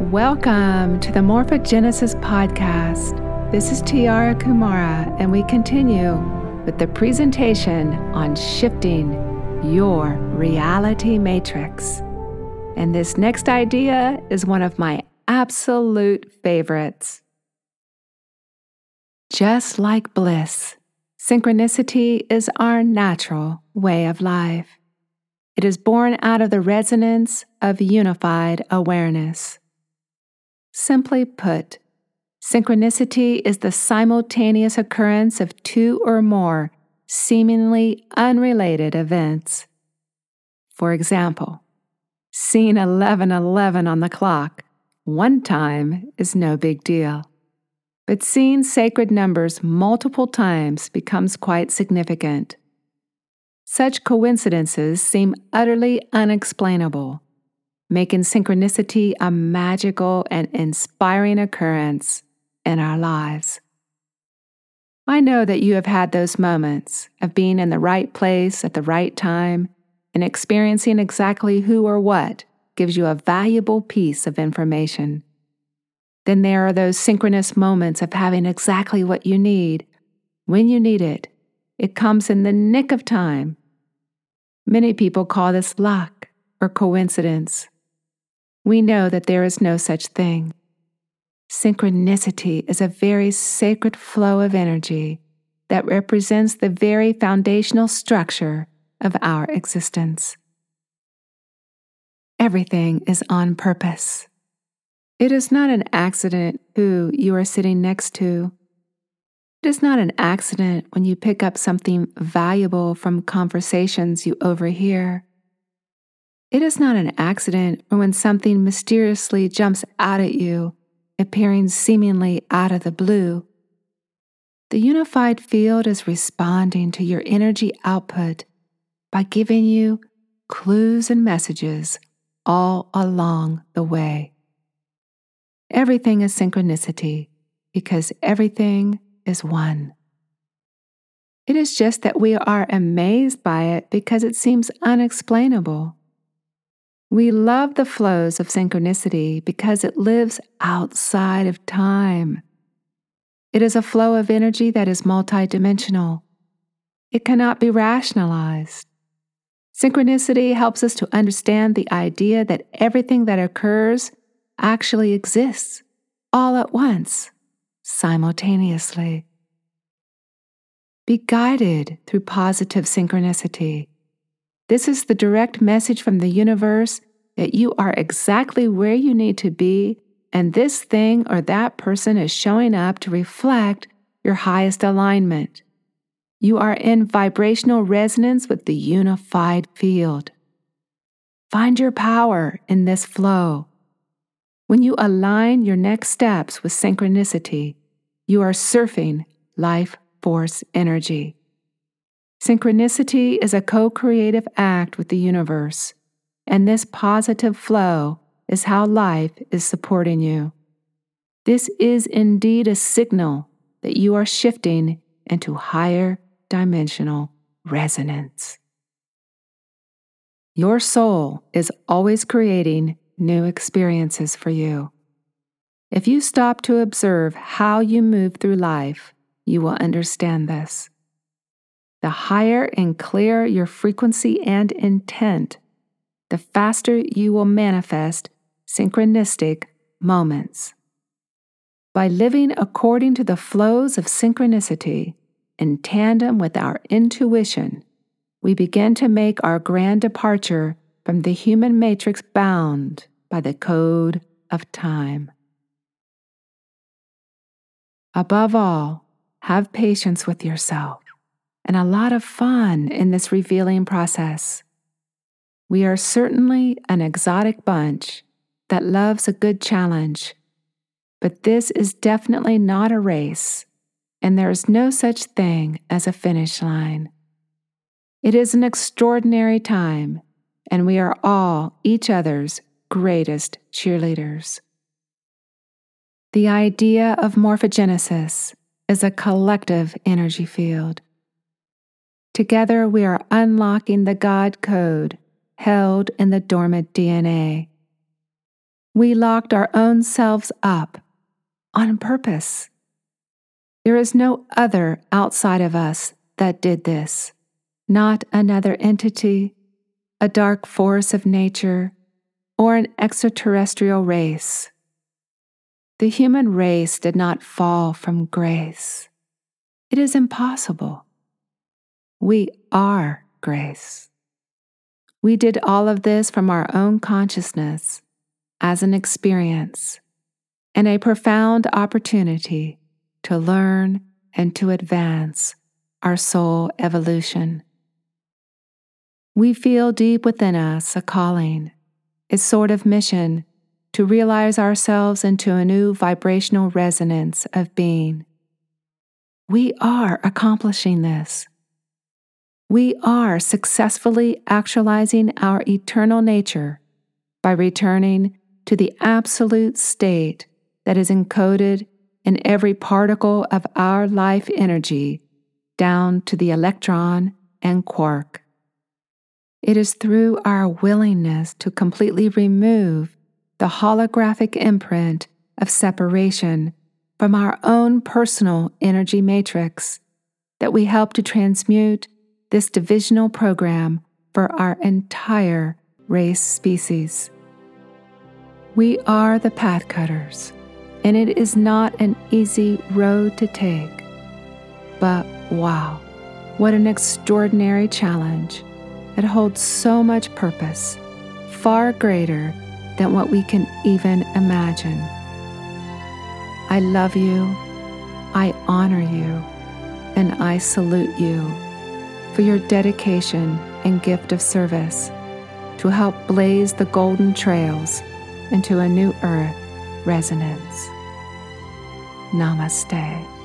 Welcome to the Morphogenesis Podcast. This is Tiara Kumara, and we continue with the presentation on shifting your reality matrix. And this next idea is one of my absolute favorites. Just like bliss, synchronicity is our natural way of life. It is born out of the resonance of unified awareness. Simply put, synchronicity is the simultaneous occurrence of two or more seemingly unrelated events. For example, seeing 1111 on the clock one time is no big deal. But seeing sacred numbers multiple times becomes quite significant. Such coincidences seem utterly unexplainable making synchronicity a magical and inspiring occurrence in our lives. I know that you have had those moments of being in the right place at the right time and experiencing exactly who or what gives you a valuable piece of information. Then there are those synchronous moments of having exactly what you need when you need it. It comes in the nick of time. Many people call this luck or coincidence we know that there is no such thing. Synchronicity is a very sacred flow of energy that represents the very foundational structure of our existence. Everything is on purpose. It is not an accident who you are sitting next to. It is not an accident when you pick up something valuable from conversations you overhear. It is not an accident when something mysteriously jumps out at you, appearing seemingly out of the blue. The unified field is responding to your energy output by giving you clues and messages all along the way. Everything is synchronicity because everything is one. It is just that we are amazed by it because it seems unexplainable. We love the flows of synchronicity because it lives outside of time. It is a flow of energy that is multidimensional. It cannot be rationalized. Synchronicity helps us to understand the idea that everything that occurs actually exists all at once, simultaneously. Be guided through positive synchronicity this is the direct message from the universe that you are exactly where you need to be, and this thing or that person is showing up to reflect your highest alignment. You are in vibrational resonance with the unified field. Find your power in this flow. When you align your next steps with synchronicity, you are surfing life force energy. Synchronicity is a co creative act with the universe, and this positive flow is how life is supporting you. This is indeed a signal that you are shifting into higher dimensional resonance. Your soul is always creating new experiences for you. If you stop to observe how you move through life, you will understand this the higher and clearer your frequency and intent, the faster you will manifest synchronistic moments. By living according to the flows of synchronicity in tandem with our intuition, we begin to make our grand departure from the human matrix bound by the code of time. Above all, have patience with yourself and a lot of fun in this revealing process. We are certainly an exotic bunch that loves a good challenge, but this is definitely not a race, and there is no such thing as a finish line. It is an extraordinary time, and we are all each other's greatest cheerleaders. The idea of morphogenesis is a collective energy field. Together, we are unlocking the God code held in the dormant DNA. We locked our own selves up on purpose. There is no other outside of us that did this, not another entity, a dark force of nature, or an extraterrestrial race. The human race did not fall from grace. It is impossible. We are grace. We did all of this from our own consciousness as an experience and a profound opportunity to learn and to advance our soul evolution. We feel deep within us a calling, a sort of mission to realize ourselves into a new vibrational resonance of being. We are accomplishing this. We are successfully actualizing our eternal nature by returning to the absolute state that is encoded in every particle of our life energy down to the electron and quark. It is through our willingness to completely remove the holographic imprint of separation from our own personal energy matrix that we help to transmute this divisional program for our entire race species. We are the path cutters, and it is not an easy road to take. But wow, what an extraordinary challenge! It holds so much purpose, far greater than what we can even imagine. I love you, I honor you, and I salute you for your dedication and gift of service to help blaze the golden trails into a new earth resonance. Namaste.